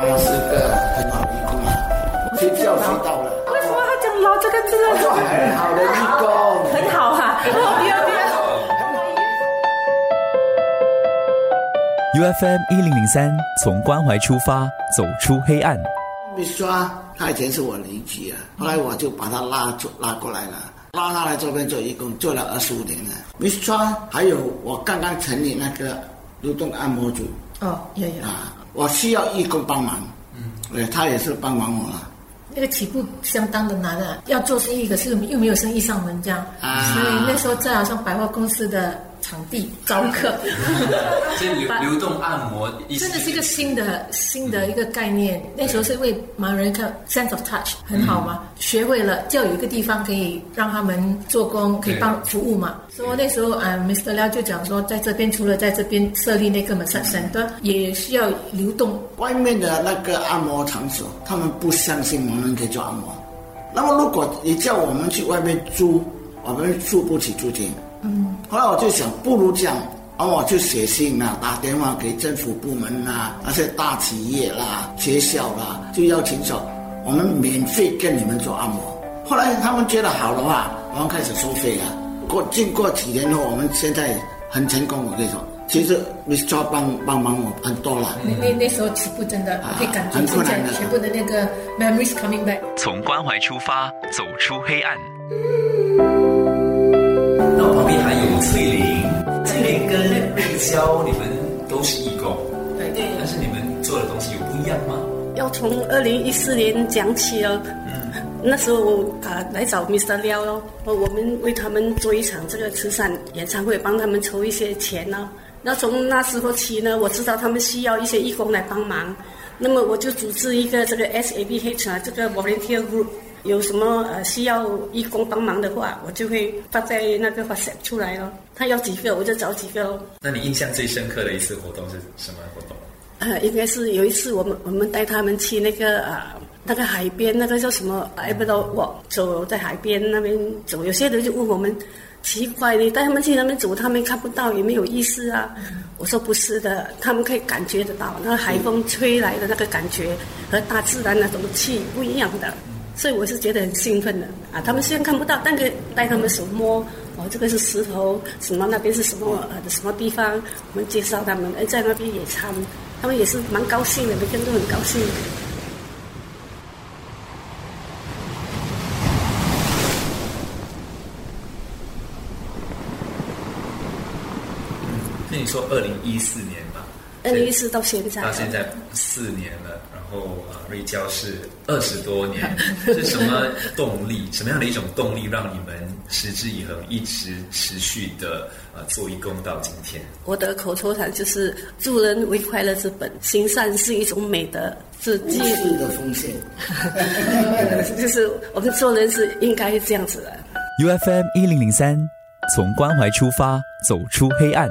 他是个很好的义工啊，学校学到了。为什么他讲老这个字他说很好的义工，很好哈、不要不要。UFM 一零零三，从关怀出发，走出黑暗。米刷他以前是我邻居啊，后来我就把他拉出拉过来了，拉他来这边做义工，做了二十五年了。没刷还有我刚刚成立那个流动按摩组哦，也有。啊，我需要义工帮忙，嗯，对，他也是帮忙我了。那个起步相当的难啊，要做生意，可是又没有生意上门这样，啊。所以那时候在好像百货公司的场地招客，这流流动按摩，真的是一个新的新的一个概念。那时候是为盲人看 sense of touch 很好嘛，学会了就有一个地方可以让他们做工，可以帮服务嘛。所以那时候啊，Mr. 廖就讲说，在这边除了在这边设立那个 massage center，也需要流动外面的那个按摩场所，他们不相信盲人可以做按摩。那么如果你叫我们去外面租，我们付不起租金。嗯。后来我就想，不如这样，然后我就写信啊，打电话给政府部门啦、那些大企业啦、学校啦，就邀请说，我们免费跟你们做按摩。后来他们觉得好的话，我们开始收费啊。过经过几年后，我们现在很成功。我跟你说，其实 Mr. 帮帮忙我很多了。那那那时候起步真的，我可以感觉很现在困难的全部的那个 memories coming back。从关怀出发，走出黑暗。那瑞娇，你们都是义工，对对但是你们做的东西有不一样吗？要从二零一四年讲起哦。那时候我啊，来找 Mr. 廖哦，我我们为他们做一场这个慈善演唱会，帮他们筹一些钱呢、那从那时候起呢，我知道他们需要一些义工来帮忙，那么我就组织一个这个 SABH 啊，这个 volunteer group。有什么呃需要义工帮忙的话，我就会发在那个 WhatsApp 出来咯。他要几个，我就找几个咯。那你印象最深刻的一次活动是什么活动？呃，应该是有一次我们我们带他们去那个啊、那个海边，那个叫什么？哎，不知道，我走在海边那边走，有些人就问我们，奇怪，你带他们去那边走，他们看不到，也没有意思啊。我说不是的，他们可以感觉得到，那个海风吹来的那个感觉和大自然那种气不一样的。所以我是觉得很兴奋的啊！他们虽然看不到，但可以带他们手摸，哦，这个是石头，什么那边是什么呃什么地方，我们介绍他们，哎，在那边野餐，他们也是蛮高兴的，每天都很高兴。那你说二零一四年吧，二零一四到现在，到现在四年了，然后啊，瑞娇是二十多年，是什么动力？什么样的一种动力让你们持之以恒，一直持续的呃做义工到今天？我的口头禅就是“助人为快乐之本，行善是一种美德”，是技术的风险。就是我们做人是应该这样子的。UFM 一零零三，从关怀出发，走出黑暗。